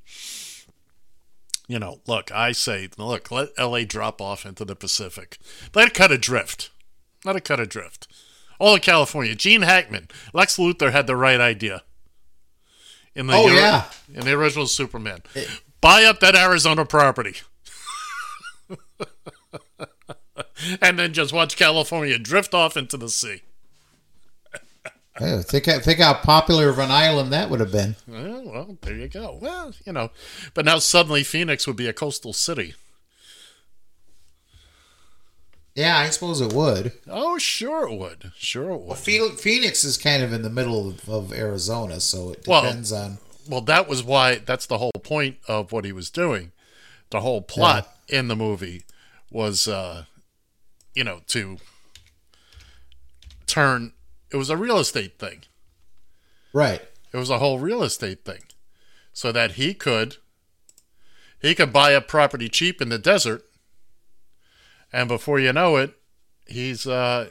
you know, look, I say, look, let L.A. drop off into the Pacific, let it cut adrift, let it cut adrift. All of California, Gene Hackman, Lex Luthor had the right idea. In the Oh, ori- yeah. in the original Superman, eh. buy up that Arizona property. (laughs) and then just watch California drift off into the sea. Think, think how popular of an island that would have been. Well, well, there you go. Well, you know, but now suddenly Phoenix would be a coastal city. Yeah, I suppose it would. Oh, sure it would. Sure it would. Phe- Phoenix is kind of in the middle of, of Arizona, so it Well- depends on. Well, that was why. That's the whole point of what he was doing. The whole plot in the movie was, uh, you know, to turn. It was a real estate thing. Right. It was a whole real estate thing, so that he could he could buy a property cheap in the desert, and before you know it, he's uh,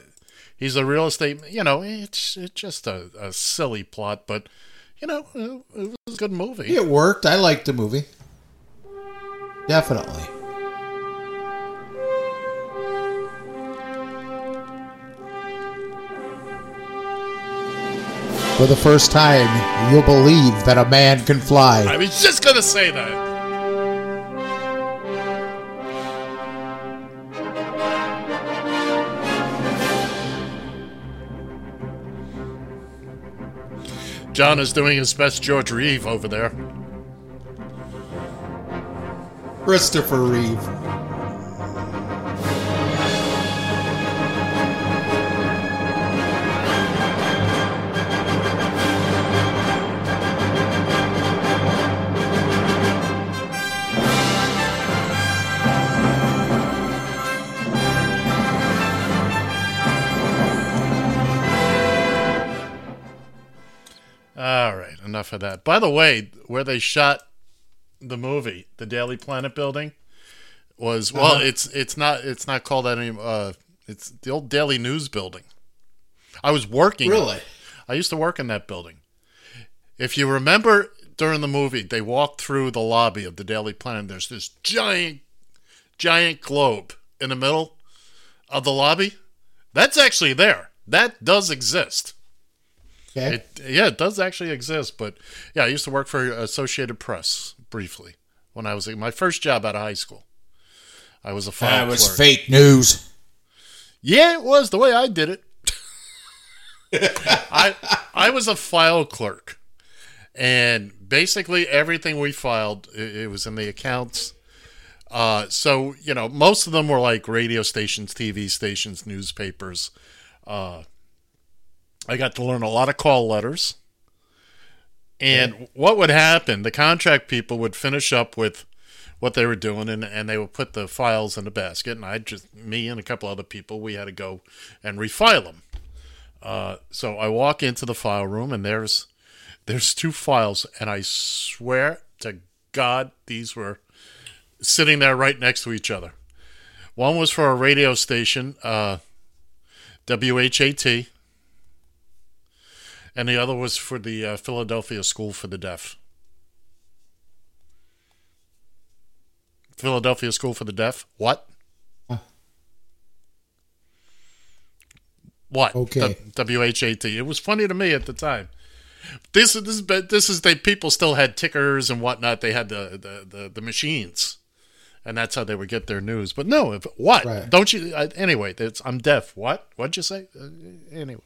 he's a real estate. You know, it's it's just a, a silly plot, but you know, it, it was a good movie. It worked. I liked the movie. Definitely. For the first time, you'll believe that a man can fly. I was just gonna say that. John is doing his best George Reeve over there. Christopher Reeve. Enough of that. By the way, where they shot the movie, the Daily Planet building, was well, it's it's not it's not called that anymore. Uh, it's the old Daily News building. I was working. Really? I used to work in that building. If you remember during the movie, they walked through the lobby of the Daily Planet. There's this giant, giant globe in the middle of the lobby. That's actually there. That does exist. Okay. It, yeah, it does actually exist. But yeah, I used to work for Associated Press briefly when I was my first job out of high school. I was a file that was clerk. fake news. Yeah, it was the way I did it. (laughs) I I was a file clerk, and basically everything we filed it, it was in the accounts. Uh, so you know, most of them were like radio stations, TV stations, newspapers. Uh, I got to learn a lot of call letters. And what would happen? The contract people would finish up with what they were doing, and, and they would put the files in the basket. And I just, me and a couple other people, we had to go and refile them. Uh, so I walk into the file room, and there's there's two files, and I swear to God, these were sitting there right next to each other. One was for a radio station, uh, WHAT, and the other was for the uh, Philadelphia School for the Deaf. Philadelphia School for the Deaf. What? What? Okay. W H A T. It was funny to me at the time. This is this is this is they people still had tickers and whatnot. They had the the the, the machines, and that's how they would get their news. But no, if what? Right. Don't you? I, anyway, that's, I'm deaf. What? What'd you say? Uh, anyway.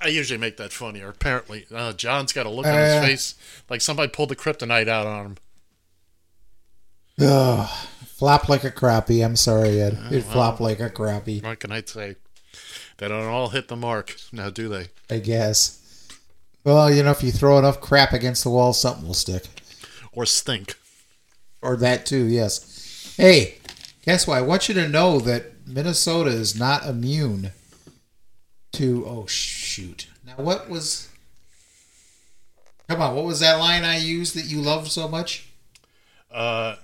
I usually make that funnier. Apparently, uh, John's got a look on Uh. his face like somebody pulled the kryptonite out on him. Ugh, flop like a crappie. I'm sorry, Ed. It flopped like a crappie, What can I say? They don't all hit the mark now, do they? I guess. Well, you know, if you throw enough crap against the wall, something will stick. Or stink? Or that too, yes. Hey, guess what? I want you to know that Minnesota is not immune to. Oh, shoot. Now, what was. Come on, what was that line I used that you love so much? Uh,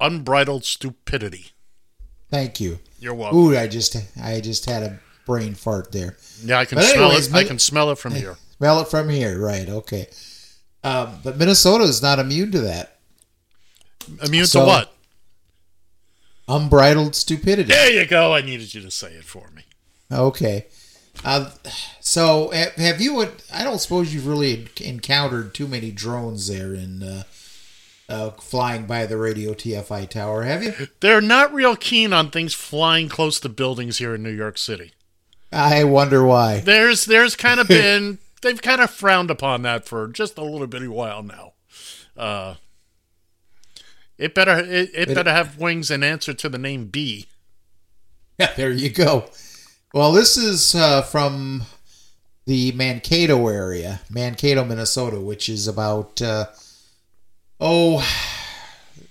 unbridled stupidity. Thank you. You're welcome. Ooh, I just I just had a brain fart there. Yeah, I can But smell anyways, it. I can smell it from here. (laughs) Smell it from here, right? Okay. Um, but Minnesota is not immune to that Immune So- to what? unbridled stupidity. There you go. I needed you to say it for me. Okay. Uh, so ha- have you? I don't suppose you've really encountered too many drones there in uh, uh, flying by the radio TFI tower, have you? They're not real keen on things flying close to buildings here in New York City. I wonder why. There's there's kind of (laughs) been they've kind of frowned upon that for just a little bitty while now. Uh, it better it, it better have wings and answer to the name B. Yeah, (laughs) there you go. Well, this is uh, from the Mankato area, Mankato, Minnesota, which is about uh, oh,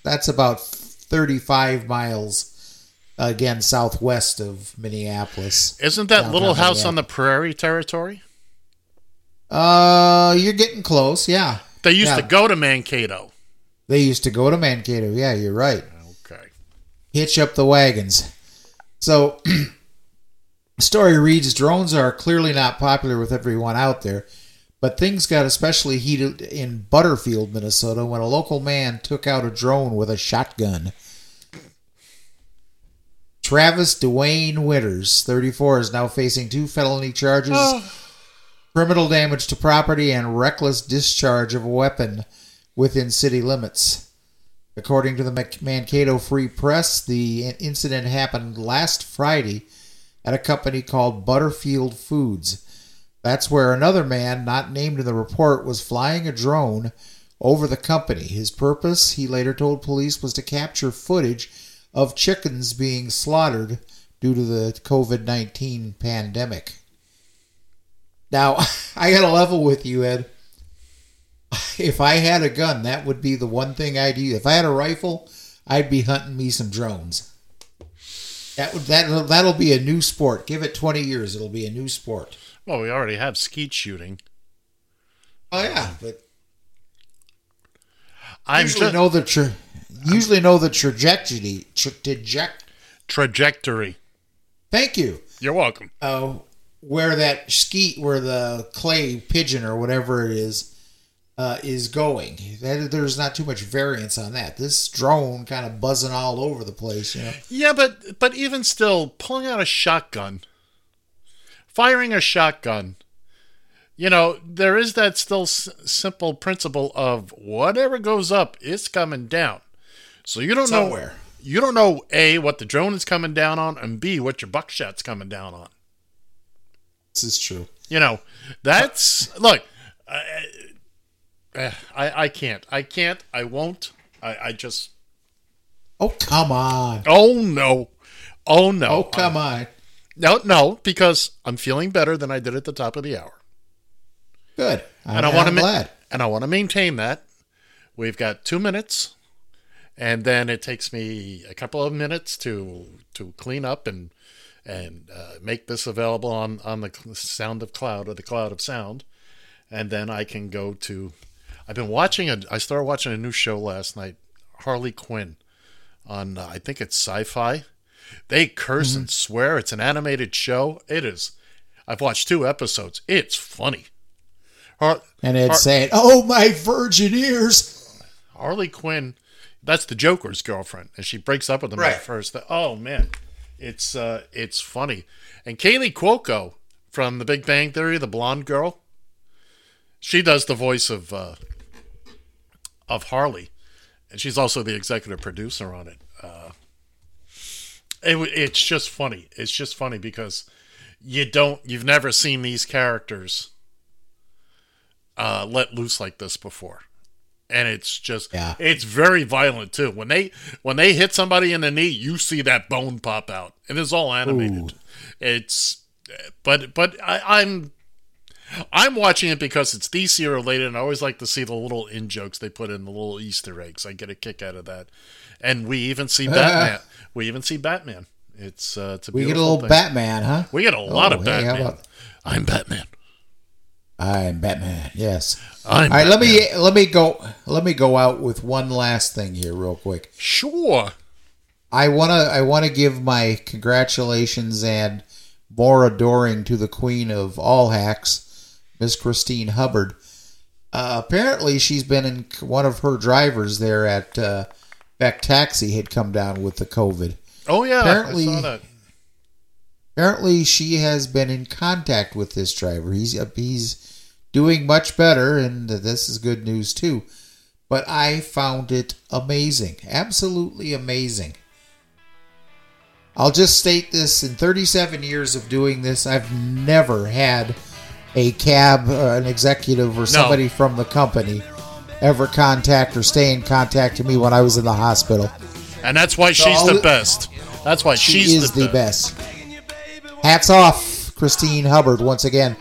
that's about thirty-five miles again southwest of Minneapolis. Isn't that Little House on the Prairie territory? Uh, you're getting close. Yeah, They used Yeah. to go to Mankato. they used to go to Mankato. Yeah, you're right. Okay. Hitch up the wagons. So, (clears throat) the story reads drones are clearly not popular with everyone out there, but things got especially heated in Butterfield, Minnesota, when a local man took out a drone with a shotgun. Travis Dwayne Winters, 34, is now facing two felony charges oh. criminal damage to property and reckless discharge of a weapon within city limits. According to the Mankato Free Press, the incident happened last Friday at a company called Butterfield Foods. That's where another man, not named in the report, was flying a drone over the company. His purpose, he later told police, was to capture footage of chickens being slaughtered due to the COVID 19 pandemic. Now, (laughs) I got to level with you, Ed. If I had a gun, that would be the one thing I'd use. If I had a rifle, I'd be hunting me some drones. That would that that'll be a new sport. Give it twenty years, it'll be a new sport. Well, we already have skeet shooting. Oh yeah, but I'm usually just know the tra- usually know the trajectory. Tra- traject- trajectory. Thank you. You're welcome. uh, where that skeet, where the clay pigeon or whatever it is, uh, is going. That, there's not too much variance on that. This drone kind of buzzing all over the place, you know. Yeah, but but even still, pulling out a shotgun, firing a shotgun. You know, there is that still s- simple principle of whatever goes up is coming down. So you don't Somewhere. know you don't know a what the drone is coming down on, and b what your buckshot's coming down on. This is true. You know, that's look. I, I I can't. I can't. I won't. I, I just. Oh come on! Oh no. Oh no. Oh come on! No, no, because I'm feeling better than I did at the top of the hour, Good. I'm, and I want to glad. and I want to maintain that. We've got two minutes, and then it takes me a couple of minutes to to clean up and and uh, make this available on on the Sound of Cloud or the Cloud of Sound, and then I can go to. I've been watching a. I started watching a new show last night, Harley Quinn, on uh, I think it's Sci-Fi. They curse and swear. It's an animated show. It is. I've watched two episodes. It's funny. Har- And it's Har- saying, "Oh my virgin ears." Harley Quinn, that's the Joker's girlfriend, and she breaks up with him Right. at first. Oh man, it's uh, it's funny. And Kaley Cuoco from The Big Bang Theory, the blonde girl, she does the voice of uh, of Harley, and she's also the executive producer on it. Uh, it it's just funny. It's just funny because you don't, you've never seen these characters uh, let loose like this before and it's just Yeah. it's very violent too. When they when they hit somebody in the knee, you see that bone pop out, and it's all animated. It's but but I, I'm I'm watching it because it's DC related, and I always like to see the little in jokes they put in the little Easter eggs. I get a kick out of that, and we even see (laughs) Batman. we even see Batman. It's uh, it's a We get a little thing. Batman, huh? We get a lot Oh, of hey, Batman. about- I'm Batman. I'm Batman. Yes. I'm All right, let me let me go let me go out with one last thing here, real quick. Sure. I wanna I wanna give my congratulations and more adoring to the queen of all hacks, Miss Christine Hubbard. Uh, apparently, she's been in one of her drivers there at uh, Beck Taxi had come down with the COVID. Oh yeah, Apparently- I saw that. Apparently, she has been in contact with this driver. He's uh, he's doing much better, and this is good news too. But I found it amazing, absolutely amazing. I'll just state this: in 37 years of doing this, I've never had a cab, uh, an executive, or somebody from the company ever contact or stay in contact with me when I was in the hospital. And that's why So she's the best. That's why She she's is the, the best. Hats off, Christine Hubbard, once again.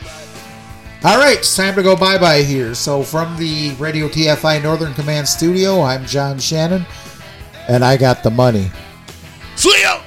All right, it's time to go bye bye here. So, from the Radio TFI Northern Command studio, I'm John Shannon, and I got the money. See ya!